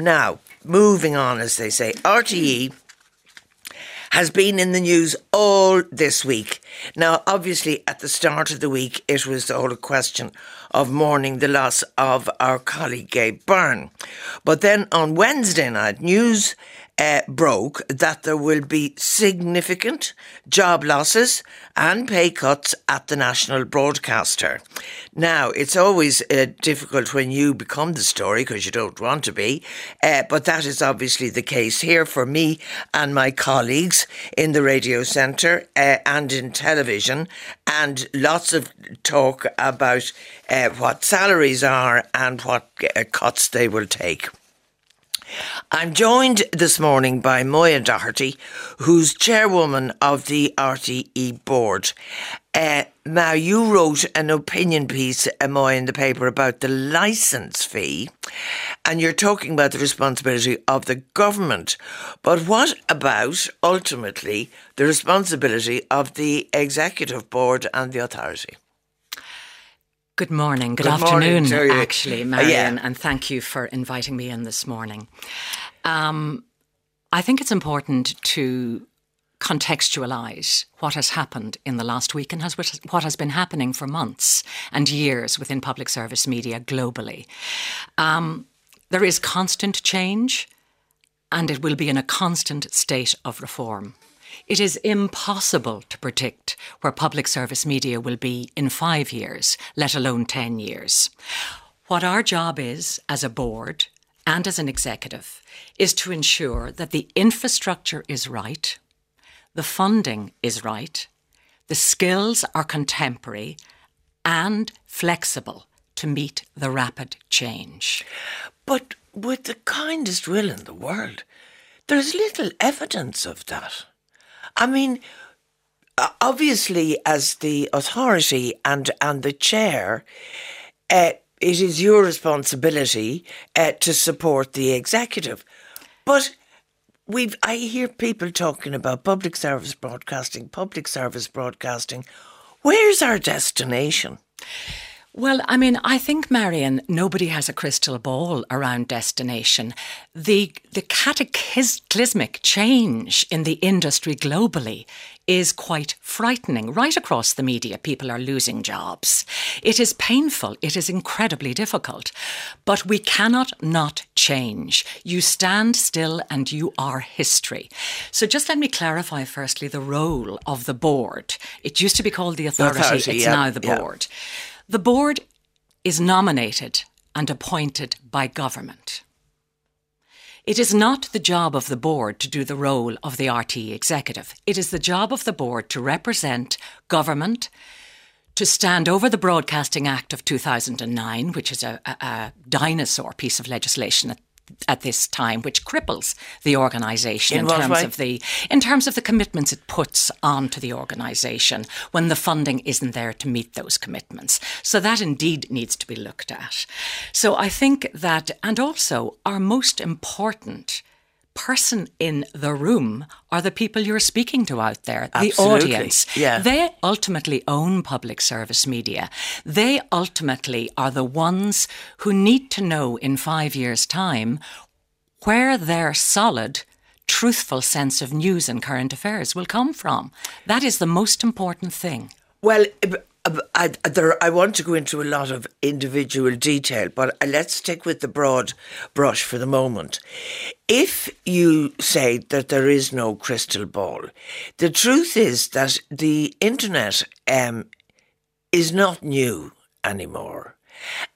Now, moving on, as they say, RTE has been in the news all this week. Now, obviously, at the start of the week, it was the whole question of mourning the loss of our colleague Gay Byrne. But then on Wednesday night, news uh, broke that there will be significant job losses and pay cuts at the national broadcaster. Now, it's always uh, difficult when you become the story because you don't want to be, uh, but that is obviously the case here for me and my colleagues in the radio centre uh, and in television, and lots of talk about uh, what salaries are and what uh, cuts they will take. I'm joined this morning by Moya Doherty, who's chairwoman of the RTE board. Uh, now, you wrote an opinion piece, uh, Moya, in the paper about the licence fee, and you're talking about the responsibility of the government. But what about ultimately the responsibility of the executive board and the authority? Good morning, good, good afternoon, morning actually, Marion, yeah. and thank you for inviting me in this morning. Um, I think it's important to contextualize what has happened in the last week and has, what has been happening for months and years within public service media globally. Um, there is constant change, and it will be in a constant state of reform. It is impossible to predict where public service media will be in five years, let alone 10 years. What our job is as a board and as an executive is to ensure that the infrastructure is right, the funding is right, the skills are contemporary and flexible to meet the rapid change. But with the kindest will in the world, there's little evidence of that. I mean, obviously, as the authority and and the chair, uh, it is your responsibility uh, to support the executive, but. We've, I hear people talking about public service broadcasting, public service broadcasting. Where's our destination? Well, I mean, I think, Marion, nobody has a crystal ball around destination. The, the cataclysmic change in the industry globally is quite frightening. Right across the media, people are losing jobs. It is painful. It is incredibly difficult. But we cannot not change. You stand still and you are history. So just let me clarify firstly the role of the board. It used to be called the authority, authority it's now the board. The board is nominated and appointed by government. It is not the job of the board to do the role of the RTE executive. It is the job of the board to represent government, to stand over the Broadcasting Act of 2009, which is a, a, a dinosaur piece of legislation at at this time, which cripples the organisation in, in terms way? of the in terms of the commitments it puts onto the organisation when the funding isn't there to meet those commitments. So that indeed needs to be looked at. So I think that, and also our most important person in the room are the people you're speaking to out there, Absolutely. the audience. Yeah. They ultimately own public service media. They ultimately are the ones who need to know in five years' time where their solid, truthful sense of news and current affairs will come from. That is the most important thing. Well, I, there, I want to go into a lot of individual detail, but let's stick with the broad brush for the moment. If you say that there is no crystal ball, the truth is that the internet um, is not new anymore.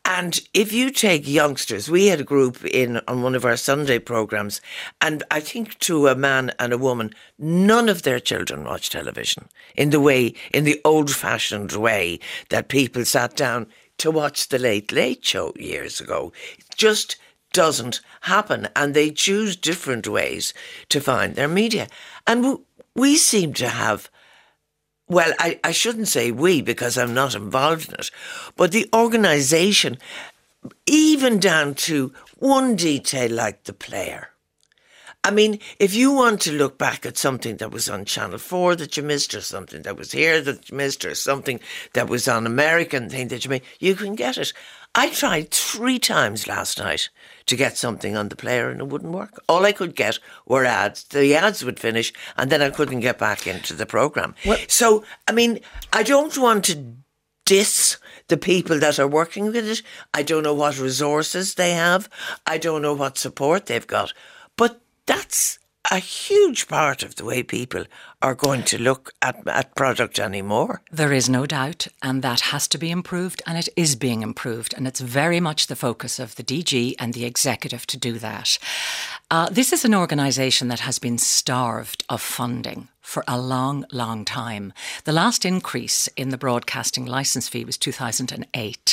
And if you take youngsters, we had a group in on one of our Sunday programs, and I think to a man and a woman, none of their children watch television in the way, in the old fashioned way that people sat down to watch the Late Late Show years ago. It just doesn't happen, and they choose different ways to find their media. And we seem to have well, I, I shouldn't say we because I'm not involved in it, but the organisation, even down to one detail like the player. I mean, if you want to look back at something that was on Channel 4 that you missed, or something that was here that you missed, or something that was on American thing that you missed, you can get it. I tried three times last night to get something on the player and it wouldn't work. All I could get were ads. The ads would finish and then I couldn't get back into the program. Well- so, I mean, I don't want to diss the people that are working with it. I don't know what resources they have. I don't know what support they've got. But that's a huge part of the way people are going to look at, at product anymore. There is no doubt, and that has to be improved, and it is being improved, and it's very much the focus of the DG and the executive to do that. Uh, this is an organisation that has been starved of funding for a long, long time. The last increase in the broadcasting licence fee was 2008.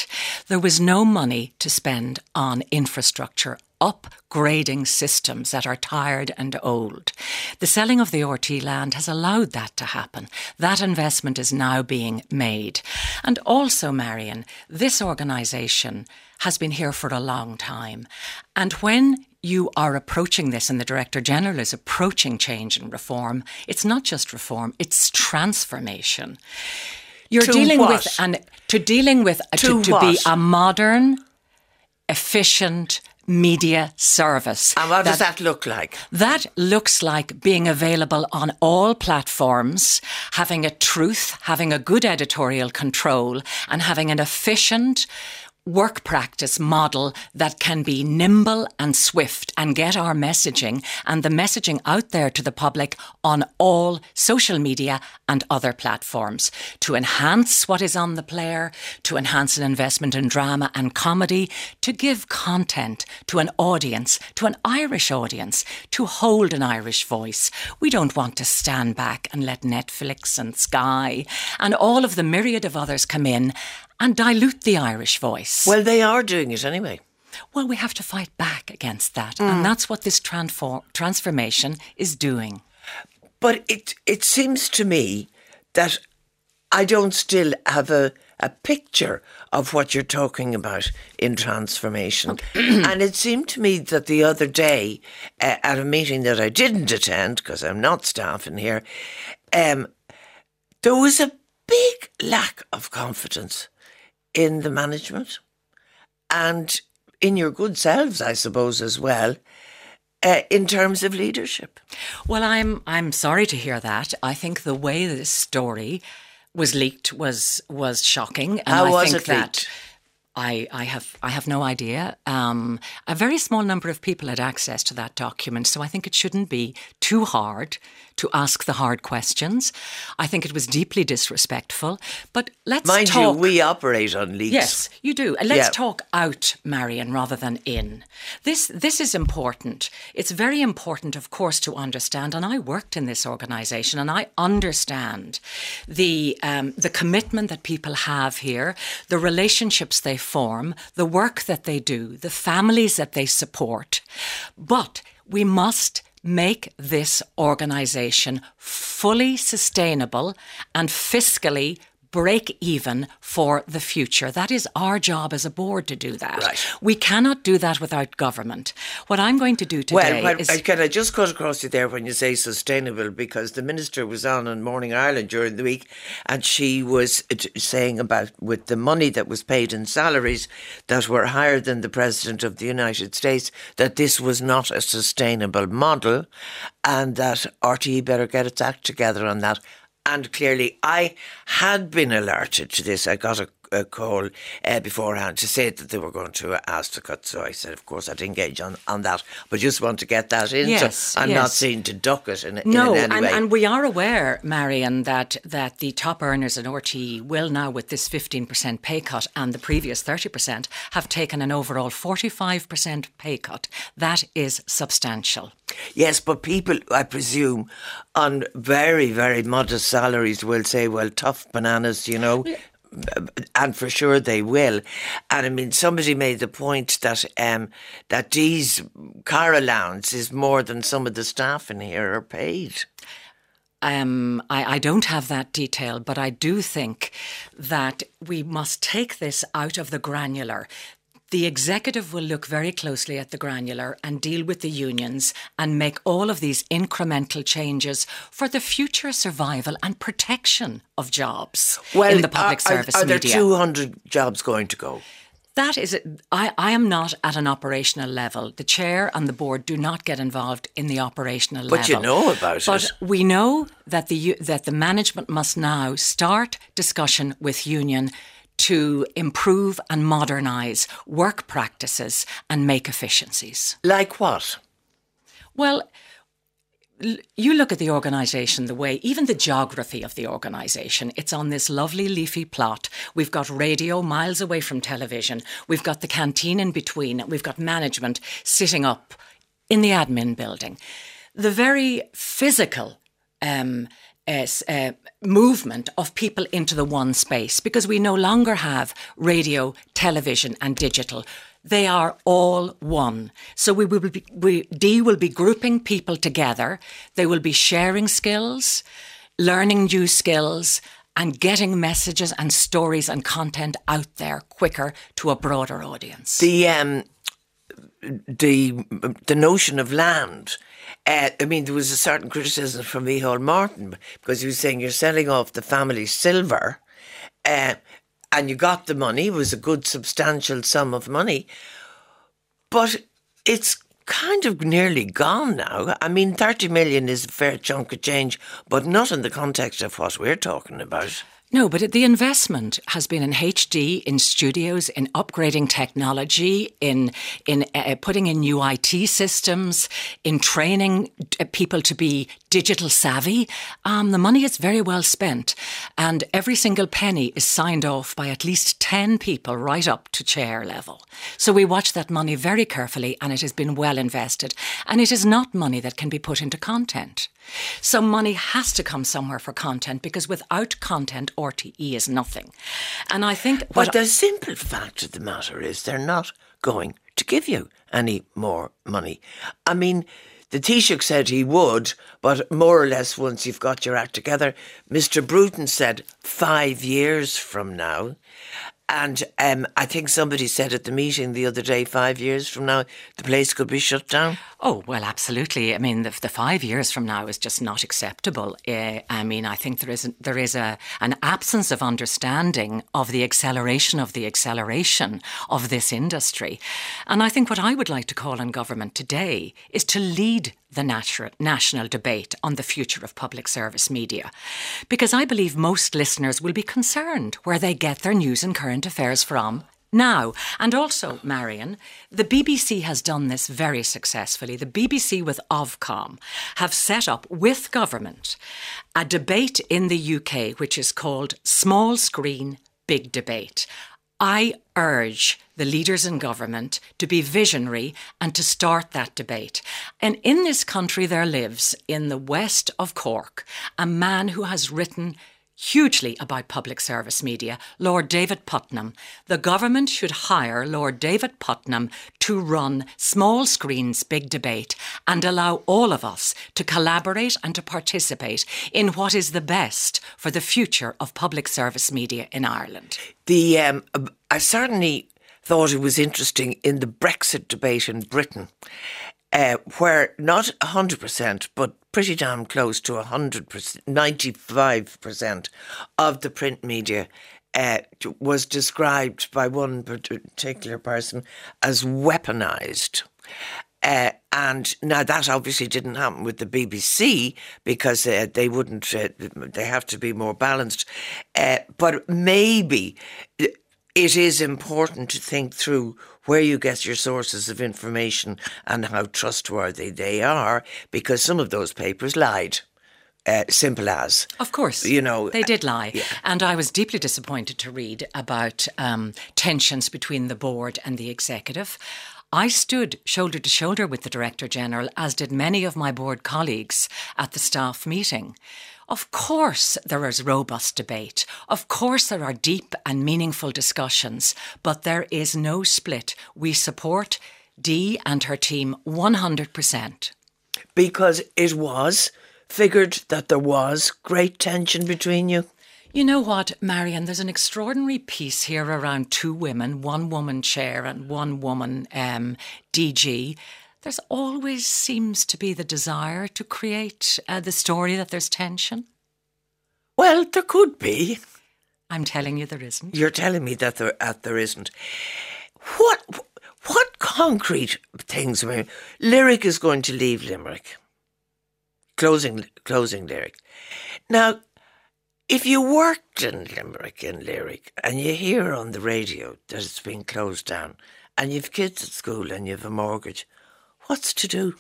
There was no money to spend on infrastructure upgrading systems that are tired and old. The selling of the RT land has allowed that to happen. That investment is now being made. And also, Marion, this organisation has been here for a long time. And when you are approaching this and the Director General is approaching change and reform, it's not just reform, it's transformation. You're To dealing what? with and to dealing with To to, to be a modern, efficient media service. And what does that look like? That looks like being available on all platforms, having a truth, having a good editorial control, and having an efficient work practice model that can be nimble and swift and get our messaging and the messaging out there to the public on all social media and other platforms to enhance what is on the player, to enhance an investment in drama and comedy, to give content to an audience, to an Irish audience, to hold an Irish voice. We don't want to stand back and let Netflix and Sky and all of the myriad of others come in and dilute the Irish voice. Well, they are doing it anyway. Well, we have to fight back against that. And that's what this transfor- transformation is doing. But it it seems to me that I don't still have a, a picture of what you're talking about in transformation. and it seemed to me that the other day uh, at a meeting that I didn't attend because I'm not staff in here, um, there was a big lack of confidence in the management and in your good selves, I suppose, as well, uh, in terms of leadership. Well, I'm I'm sorry to hear that. I think the way this story was leaked was was shocking, and How I was think it that leaked? I I have I have no idea. Um, a very small number of people had access to that document, so I think it shouldn't be too hard to ask the hard questions. I think it was deeply disrespectful. But let's Mind talk. you, we operate on leaks. Yes, you do. And let's Yeah. talk out, Marion, rather than in. This this is important. It's very important, of course, to understand. And I worked in this organisation, and I understand the um, the commitment that people have here, the relationships they form, the work that they do, the families that they support. But we must make this organisation fully sustainable and fiscally break even for the future. That is our job as a board to do that. Right. We cannot do that without government. What I'm going to do today well, is uh, can I just cut across you there when you say sustainable? Because the minister was on on Morning Ireland during the week, and she was uh, saying about with the money that was paid in salaries that were higher than the president of the United States, that this was not a sustainable model, and that RTE better get its act together on that. And clearly, I had been alerted to this. I got a, a call uh, beforehand to say that they were going to ask to cut. So I said, of course, I'd engage on, on that. But just want to get that in. Yes, so I'm not yes. seen to duck it in, No, in any and, and we are aware, Marion, that, that the top earners in RTE will now, with this 15% pay cut and the previous 30%, have taken an overall 45% pay cut. That is substantial. Yes, but people, I presume, on very, very modest salaries will say, well, tough bananas, you know. And for sure they will. And I mean, somebody made the point that um, that Dee's car allowance is more than some of the staff in here are paid. Um, I, I don't have that detail, but I do think that we must take this out of the granular. The executive will look very closely at the granular and deal with the unions and make all of these incremental changes for the future survival and protection of jobs in the public are, are- service are, there media. 200 jobs going to go? that is. I, I am not at an operational level. The chair and the board do not get involved in the operational But level. But you know about but it. But we know that the that the management must now start discussion with union to improve and modernise work practices and make efficiencies. Like what? Well, you look at the organisation, the way, even the geography of the organisation, it's on this lovely leafy plot. We've got radio miles away from television. We've got the canteen in between. We've got management sitting up in the admin building. The very physical um, uh, movement of people into the one space because we no longer have radio, television, and digital. They are all one. So we will be, we, D will be grouping people together. They will be sharing skills, learning new skills, and getting messages and stories and content out there quicker to a broader audience. The um, the the notion of land. Uh, I mean, there was a certain criticism from Micheál Martin because he was saying you're selling off the family silver, uh, and you got the money. It was a good substantial sum of money, but it's kind of nearly gone now. I mean, thirty million is a fair chunk of change, but not in the context of what we're talking about. No, but the investment has been in HD, in studios, in upgrading technology, in in uh, putting in new IT systems, in training uh, people to be digital savvy. Um, the money is very well spent, and every single penny is signed off by at least ten people, right up to chair level. So we watch that money very carefully, and it has been well invested. And it is not money that can be put into content. So money has to come somewhere for content because without content, RTE is nothing. And I think But the simple fact of the matter is they're not going to give you any more money. I mean, the Taoiseach said he would, but more or less once you've got your act together. Mr. Bruton said five years from now. And um, I think somebody said at the meeting the other day, five years from now, the place could be shut down. Oh, well, absolutely. I mean, the, the five years from now is just not acceptable. Uh, I mean, I think there is, there is a, an absence of understanding of the acceleration of the acceleration of this industry. And I think what I would like to call on government today is to lead the natu- national debate on the future of public service media. Because I believe most listeners will be concerned where they get their news and current affairs from now. And also, Marion, the BBC has done this very successfully. The BBC with Ofcom have set up with government a debate in the UK which is called Small Screen Big Debate. I urge the leaders in government to be visionary and to start that debate. And in this country, there lives, in the west of Cork, a man who has written hugely about public service media, Lord David Puttnam. The government should hire Lord David Puttnam to run small screens, big debate and allow all of us to collaborate and to participate in what is the best for the future of public service media in Ireland. The um, I certainly thought it was interesting in the Brexit debate in Britain, uh, where not 100%, but pretty damn close to 100%, 95% of the print media uh, was described by one particular person as weaponized. Uh, and now that obviously didn't happen with the BBC because uh, they wouldn't, uh, they have to be more balanced. Uh, but maybe it is important to think through where you get your sources of information and how trustworthy they are because some of those papers lied. Uh, simple as. Of course. You know. They did lie. Yeah. And I was deeply disappointed to read about um, tensions between the board and the executive. I stood shoulder to shoulder with the Director General, as did many of my board colleagues at the staff meeting. Of course, there is robust debate. Of course, there are deep and meaningful discussions, but there is no split. We support Dee and her team 100%. Because it was figured that there was great tension between you. You know what, Marion? There's an extraordinary piece here around two women, one woman chair and one woman um, DG. There's always seems to be the desire to create uh, the story that there's tension. Well, there could be. I'm telling you, there isn't. You're telling me that there, uh, there isn't. what what concrete things? I mean, lyric is going to leave Limerick. Closing closing lyric. Now, if you worked in Limerick in lyric and you hear on the radio that it's been closed down, and you've kids at school and you've a mortgage, what's to do?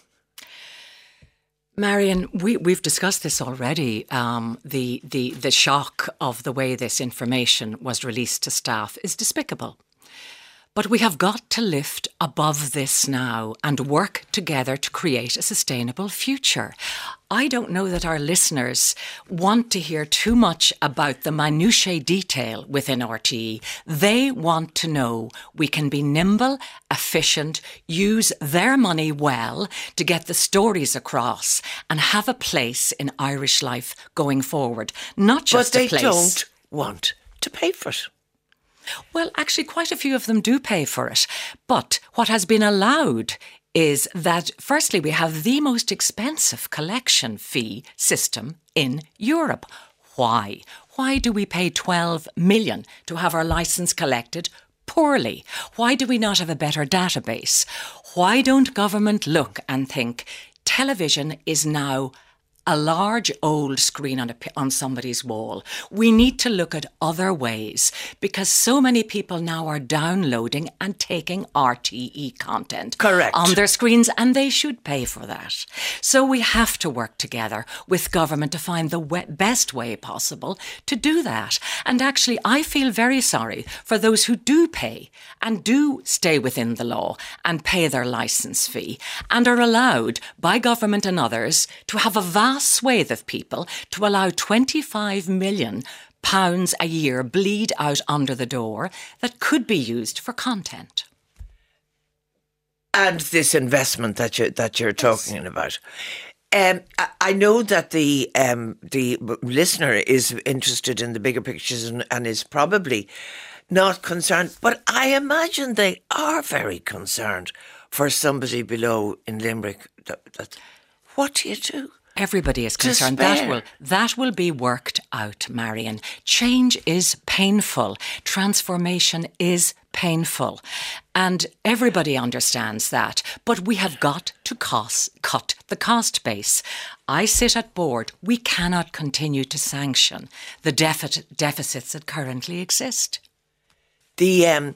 Marion, we, we've discussed this already. Um, the, the, the shock of the way this information was released to staff is despicable. But we have got to lift above this now and work together to create a sustainable future. I don't know that our listeners want to hear too much about the minutiae detail within RTE. They want to know we can be nimble, efficient, use their money well to get the stories across and have a place in Irish life going forward. Not just but they a place. don't want to pay for it. Well, actually, quite a few of them do pay for it. But what has been allowed is that, firstly, we have the most expensive collection fee system in Europe. Why? Why do we pay 12 million to have our license collected poorly? Why do we not have a better database? Why don't government look and think television is now a large old screen on, a, on somebody's wall. We need to look at other ways because so many people now are downloading and taking RTE content Correct. on their screens and they should pay for that. So we have to work together with government to find the we- best way possible to do that. And actually, I feel very sorry for those who do pay and do stay within the law and pay their license fee and are allowed by government and others to have a vast swathe of people to allow 25 million pounds a year bleed out under the door that could be used for content. And this investment that you that you're talking about. Um, I- I know that the um, the listener is interested in the bigger pictures and, and is probably not concerned, but I imagine they are very concerned for somebody below in Limerick. That, that, what do you do? Everybody is concerned. That will that will be worked out, Marion. Change is painful. Transformation is painful. And everybody understands that. But we have got to cost, cut the cost base. I sit at board. We cannot continue to sanction the deficit, deficits that currently exist. The um,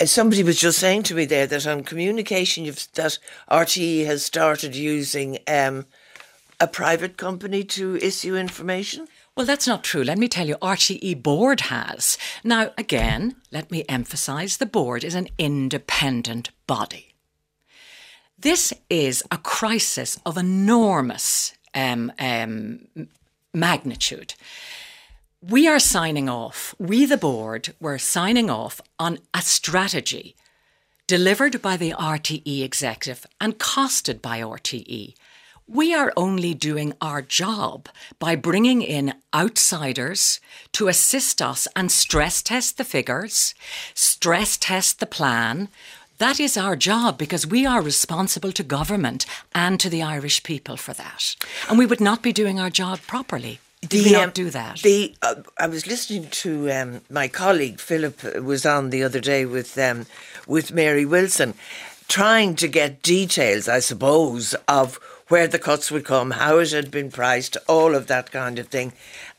uh, somebody was just saying to me there that on communication, you've, that RTE has started using um, a private company to issue information. Well, that's not true. Let me tell you, RTE board has. Now, again, let me emphasise the board is an independent body. This is a crisis of enormous um, um, magnitude. We are signing off, we, the board, were signing off on a strategy delivered by the RTE executive and costed by RTE. We are only doing our job by bringing in outsiders to assist us and stress test the figures, stress test the plan. That is our job because we are responsible to government and to the Irish people for that. And we would not be doing our job properly. Did we um, not do that? The uh, I was listening to um, my colleague Philip uh, was on the other day with um, with Mary Wilson, trying to get details, I suppose, of where the cuts would come, how it had been priced, all of that kind of thing,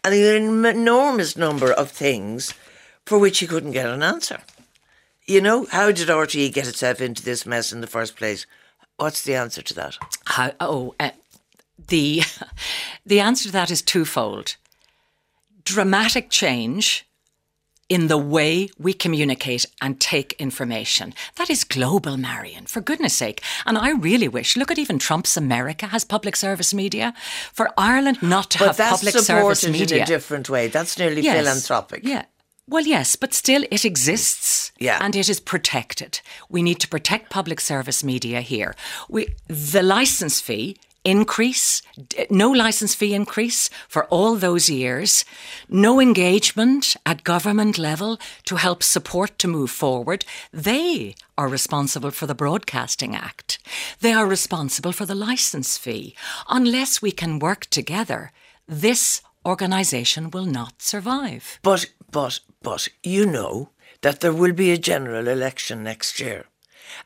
and an enormous number of things for which he couldn't get an answer. You know, how did RTE get itself into this mess in the first place? What's the answer to that? How, oh, uh, the the answer to that is twofold. Dramatic change in the way we communicate and take information. That is global, Marion, for goodness sake. And I really wish, look at even Trump's America has public service media. For Ireland not to But have public service media. in a different way. That's nearly Yes. philanthropic. Yeah. Well, yes, but still it exists. Yeah. And it is protected. We need to protect public service media here. We the license fee increase, no license fee increase for all those years, no engagement at government level to help support to move forward. They are responsible for the Broadcasting Act. They are responsible for the license fee. Unless we can work together, this organisation will not survive. But, but, but, you know that there will be a general election next year,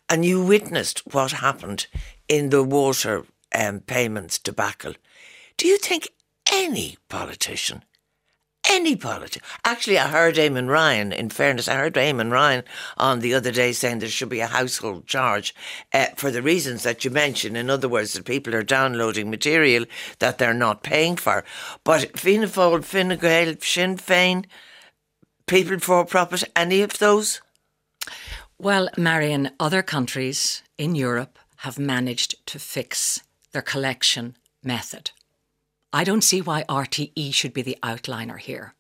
and you witnessed what happened in the water um, payments debacle, do you think any politician any politician. Actually, I heard Eamon Ryan, in fairness, I heard Eamon Ryan on the other day saying there should be a household charge uh, for the reasons that you mentioned. In other words, that people are downloading material that they're not paying for. But Fianna Fáil, Fine Gael, Sinn Féin, People Before Profit, any of those? Well, Marion, other countries in Europe have managed to fix their collection method. I don't see why RTE should be the outliner here.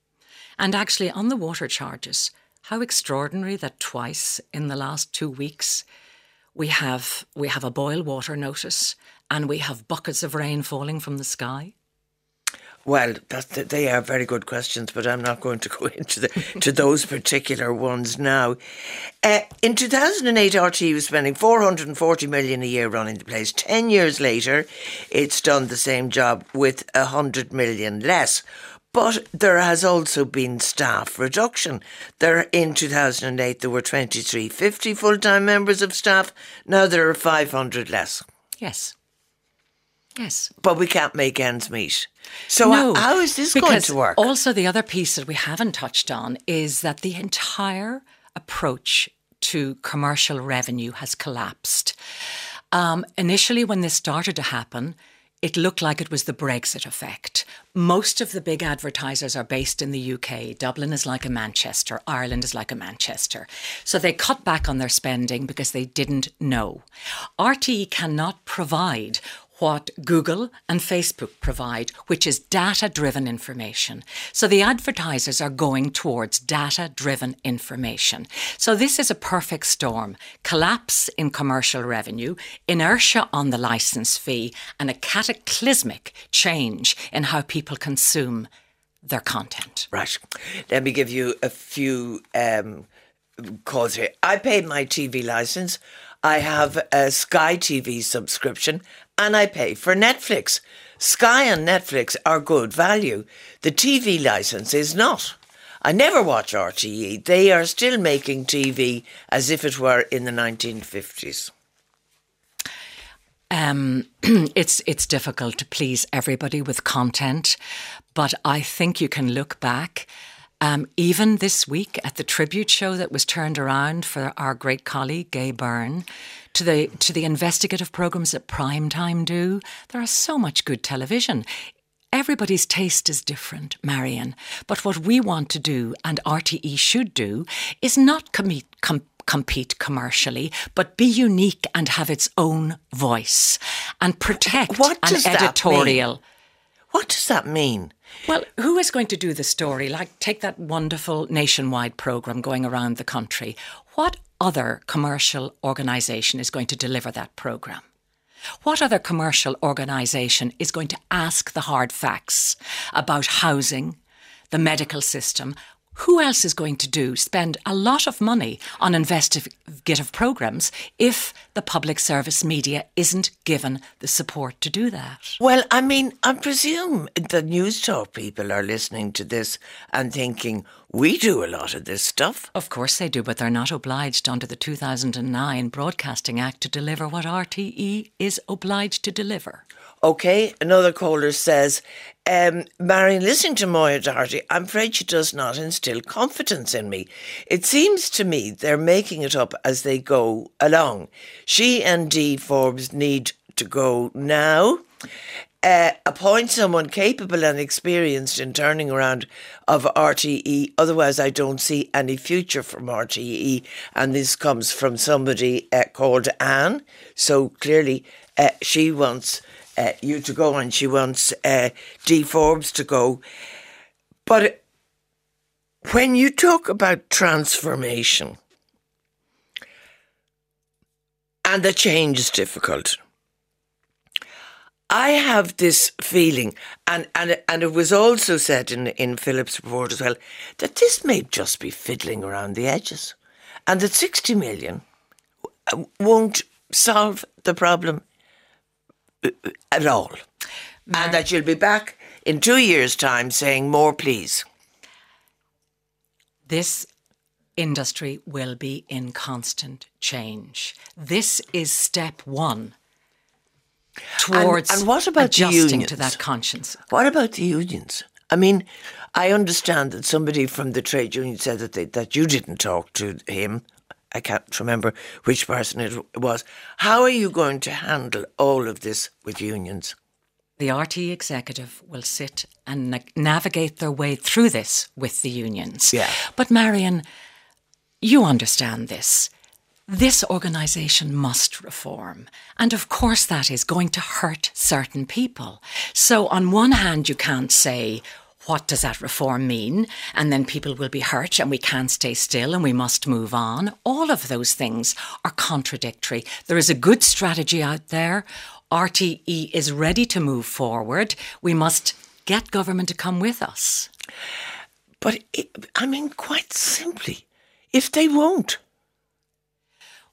And actually, on the water charges, how extraordinary that twice in the last two weeks we have we have a boil water notice and we have buckets of rain falling from the sky. Well, they are very good questions, but I'm not going to go into the, to those particular ones now. Uh, in 2008, RTE was spending 440 million a year running the place. Ten years later, it's done the same job with 100 million less. But there has also been staff reduction. There in 2008 there were 2350 full-time members of staff. Now there are 500 less. Yes. Yes. But we can't make ends meet. So no, how is this going to work? Also, the other piece that we haven't touched on is that the entire approach to commercial revenue has collapsed. Um, initially, when this started to happen, it looked like it was the Brexit effect. Most of the big advertisers are based in the UK. Dublin is like a Manchester, Ireland is like a Manchester. So they cut back on their spending because they didn't know. RTE cannot provide what Google and Facebook provide, which is data driven information. So the advertisers are going towards data driven information. So this is a perfect storm collapse in commercial revenue, inertia on the license fee, and a cataclysmic change in how people consume their content. Right. Let me give you a few um, calls here. I paid my TV license. I have a Sky TV subscription and I pay for Netflix. Sky and Netflix are good value. The TV license is not. I never watch RTE. They are still making TV as if it were in the 1950s. Um, it's it's difficult to please everybody with content, but I think you can look back um, even this week at the tribute show that was turned around for our great colleague Gay Byrne, to the to the investigative programs that Primetime do, there are so much good television. Everybody's taste is different, Marion. But what we want to do, and RTE should do, is not compete, com- compete commercially, but be unique and have its own voice and protect what an editorial. What does that mean? Well, who is going to do the story? Like, take that wonderful nationwide program going around the country. What other commercial organisation is going to deliver that program? What other commercial organisation is going to ask the hard facts about housing, the medical system, who else is going to do spend a lot of money on investigative programs if the public service media isn't given the support to do that? Well, I mean, I presume the Newstalk people are listening to this and thinking, we do a lot of this stuff. Of course they do, but they're not obliged under the 2009 Broadcasting Act to deliver what RTE is obliged to deliver. Okay, another caller says, um, Marion, listening to Moya Doherty, I'm afraid she does not instill confidence in me. It seems to me they're making it up as they go along. She and Dee Forbes need to go now. Uh, appoint someone capable and experienced in turning around of RTE. Otherwise, I don't see any future from RTE. And this comes from somebody uh, called Anne. So clearly, uh, she wants uh, you to go and she wants uh, Dee Forbes to go. But when you talk about transformation, and the change is difficult. I have this feeling, and, and, and it was also said in, in Philip's report as well, that this may just be fiddling around the edges, and that 60 million won't solve the problem at all. Mar- and that you'll be back in two years' time saying, more please. This industry will be in constant change. This is step one towards and, and what about adjusting to that conscience. What about the unions? I mean, I understand that somebody from the trade union said that they, that you didn't talk to him. I can't remember which person it was. How are you going to handle all of this with unions? The RT executive will sit and na- navigate their way through this with the unions. Yeah. But Marion, you understand this. This organisation must reform. And of course, that is going to hurt certain people. So, on one hand, you can't say, what does that reform mean? And then people will be hurt and we can't stay still and we must move on. All of those things are contradictory. There is a good strategy out there. RTE is ready to move forward. We must get government to come with us. But, it, I mean, quite simply, if they won't,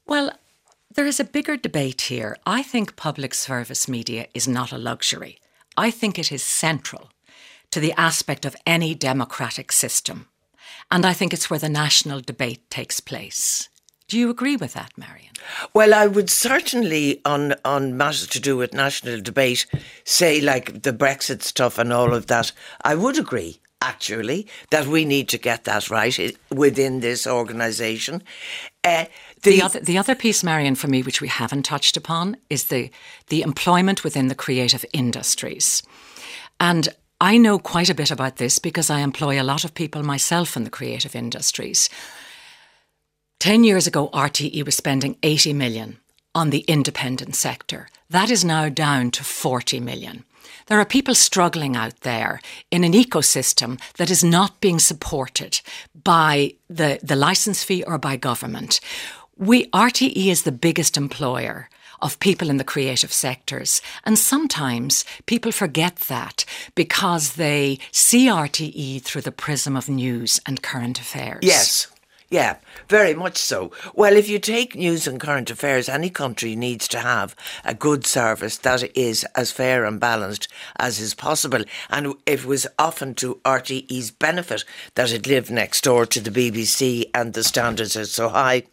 well, there is a bigger debate here. I think public service media is not a luxury. I think it is central to the aspect of any democratic system. And I think it's where the national debate takes place. Do you agree with that, Marion? Well, I would certainly, on on matters to do with national debate, say like the Brexit stuff and all of that. I would agree, actually, that we need to get that right within this organisation. Uh, the, the, other, the other piece, Marion, for me, which we haven't touched upon, is the, the employment within the creative industries. And I know quite a bit about this because I employ a lot of people myself in the creative industries. 10 years ago, RTE was spending 80 million on the independent sector. That is now down to 40 million. There are people struggling out there in an ecosystem that is not being supported by the, the license fee or by government. We RTE is the biggest employer of people in the creative sectors. And sometimes people forget that because they see RTE through the prism of news and current affairs. Yes. Yeah, very much so. Well, if you take news and current affairs, any country needs to have a good service that is as fair and balanced as is possible. And it was often to RTE's benefit that it lived next door to the BBC and the standards are so high.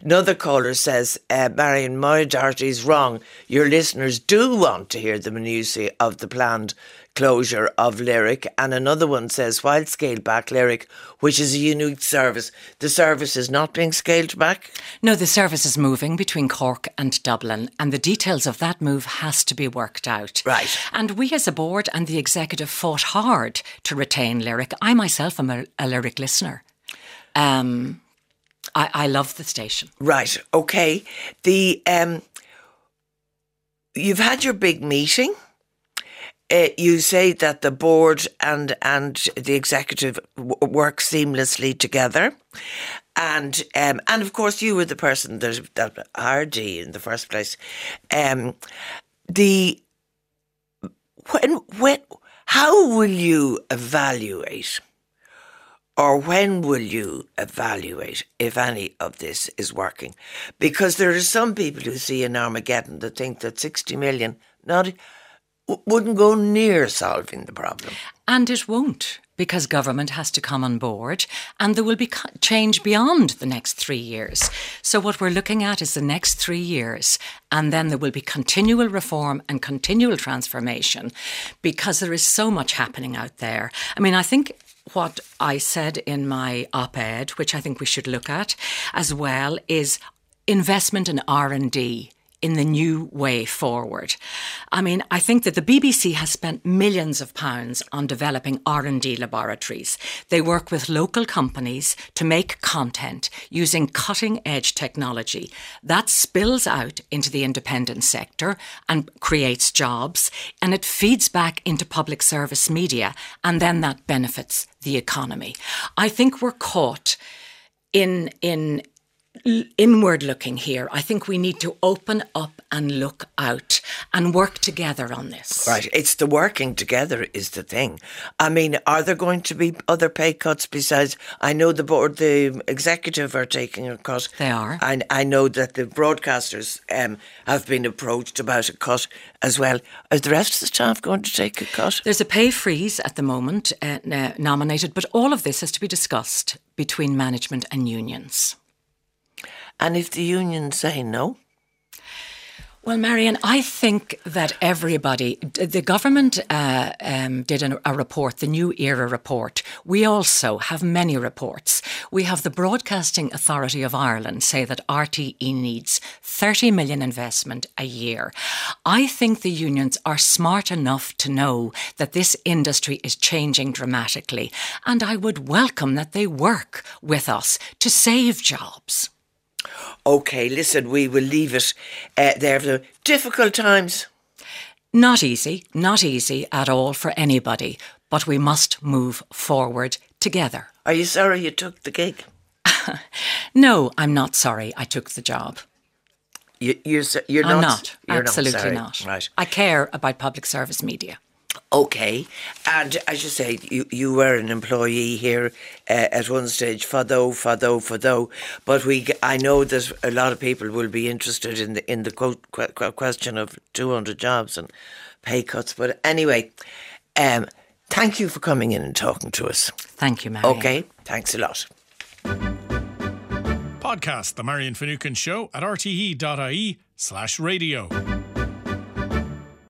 Another caller says, uh, Marion is wrong. Your listeners do want to hear the minutiae of the planned closure of Lyric. And another one says, while scaled back Lyric, which is a unique service, the service is not being scaled back? No, the service is moving between Cork and Dublin, and the details of that move has to be worked out. Right. And we as a board and the executive fought hard to retain Lyric. I myself am a, a Lyric listener. Um, I, I love the station. Right. Okay. The um, you've had your big meeting uh, you say that the board and and the executive w- work seamlessly together, and um, and of course you were the person that that hired you in the first place. Um, the when when how will you evaluate? Or when will you evaluate if any of this is working? Because there are some people who see an Armageddon that think that 60 million, not wouldn't go near solving the problem. And it won't because government has to come on board and there will be change beyond the next three years. So, what we're looking at is the next three years, and then there will be continual reform and continual transformation because there is so much happening out there. I mean, I think what I said in my op-ed, which I think we should look at as well, is investment in R&D in the new way forward. I mean, I think that the BBC has spent millions of pounds on developing R&D laboratories. They work with local companies to make content using cutting-edge technology. That spills out into the independent sector and creates jobs and it feeds back into public service media and then that benefits the economy. I think we're caught in in inward looking here. I think we need to open up and look out and work together on this. Right. It's the working together is the thing. I mean, are there going to be other pay cuts besides? I know the board, the executive are taking a cut. They are. And I know that the broadcasters um, have been approached about a cut as well. Is the rest of the staff going to take a cut? There's a pay freeze at the moment uh, nominated, but all of this has to be discussed between management and unions. And if the unions say no? Well, Marion, I think that everybody, the government uh, um, did an, a report, the New Era report. We also have many reports. We have the Broadcasting Authority of Ireland say that RTE needs 30 million investment a year. I think the unions are smart enough to know that this industry is changing dramatically, and I would welcome that they work with us to save jobs. Okay, listen, we will leave it uh, there for the difficult times. Not easy, not easy at all for anybody, but we must move forward together. Are you sorry you took the gig? no, I'm not sorry I took the job. You, you're, you're I'm not, not. You're Absolutely not. not. Right. I care about public service media. Okay, and as you say, you, you were an employee here uh, at one stage, Fado, Fado, Fado. But we, I know that a lot of people will be interested in the in the quote, question of two hundred jobs and pay cuts. But anyway, um, thank you for coming in and talking to us. Thank you, Mary. Okay, thanks a lot. Podcast the Marian Finucane Show at rte.ie slash radio.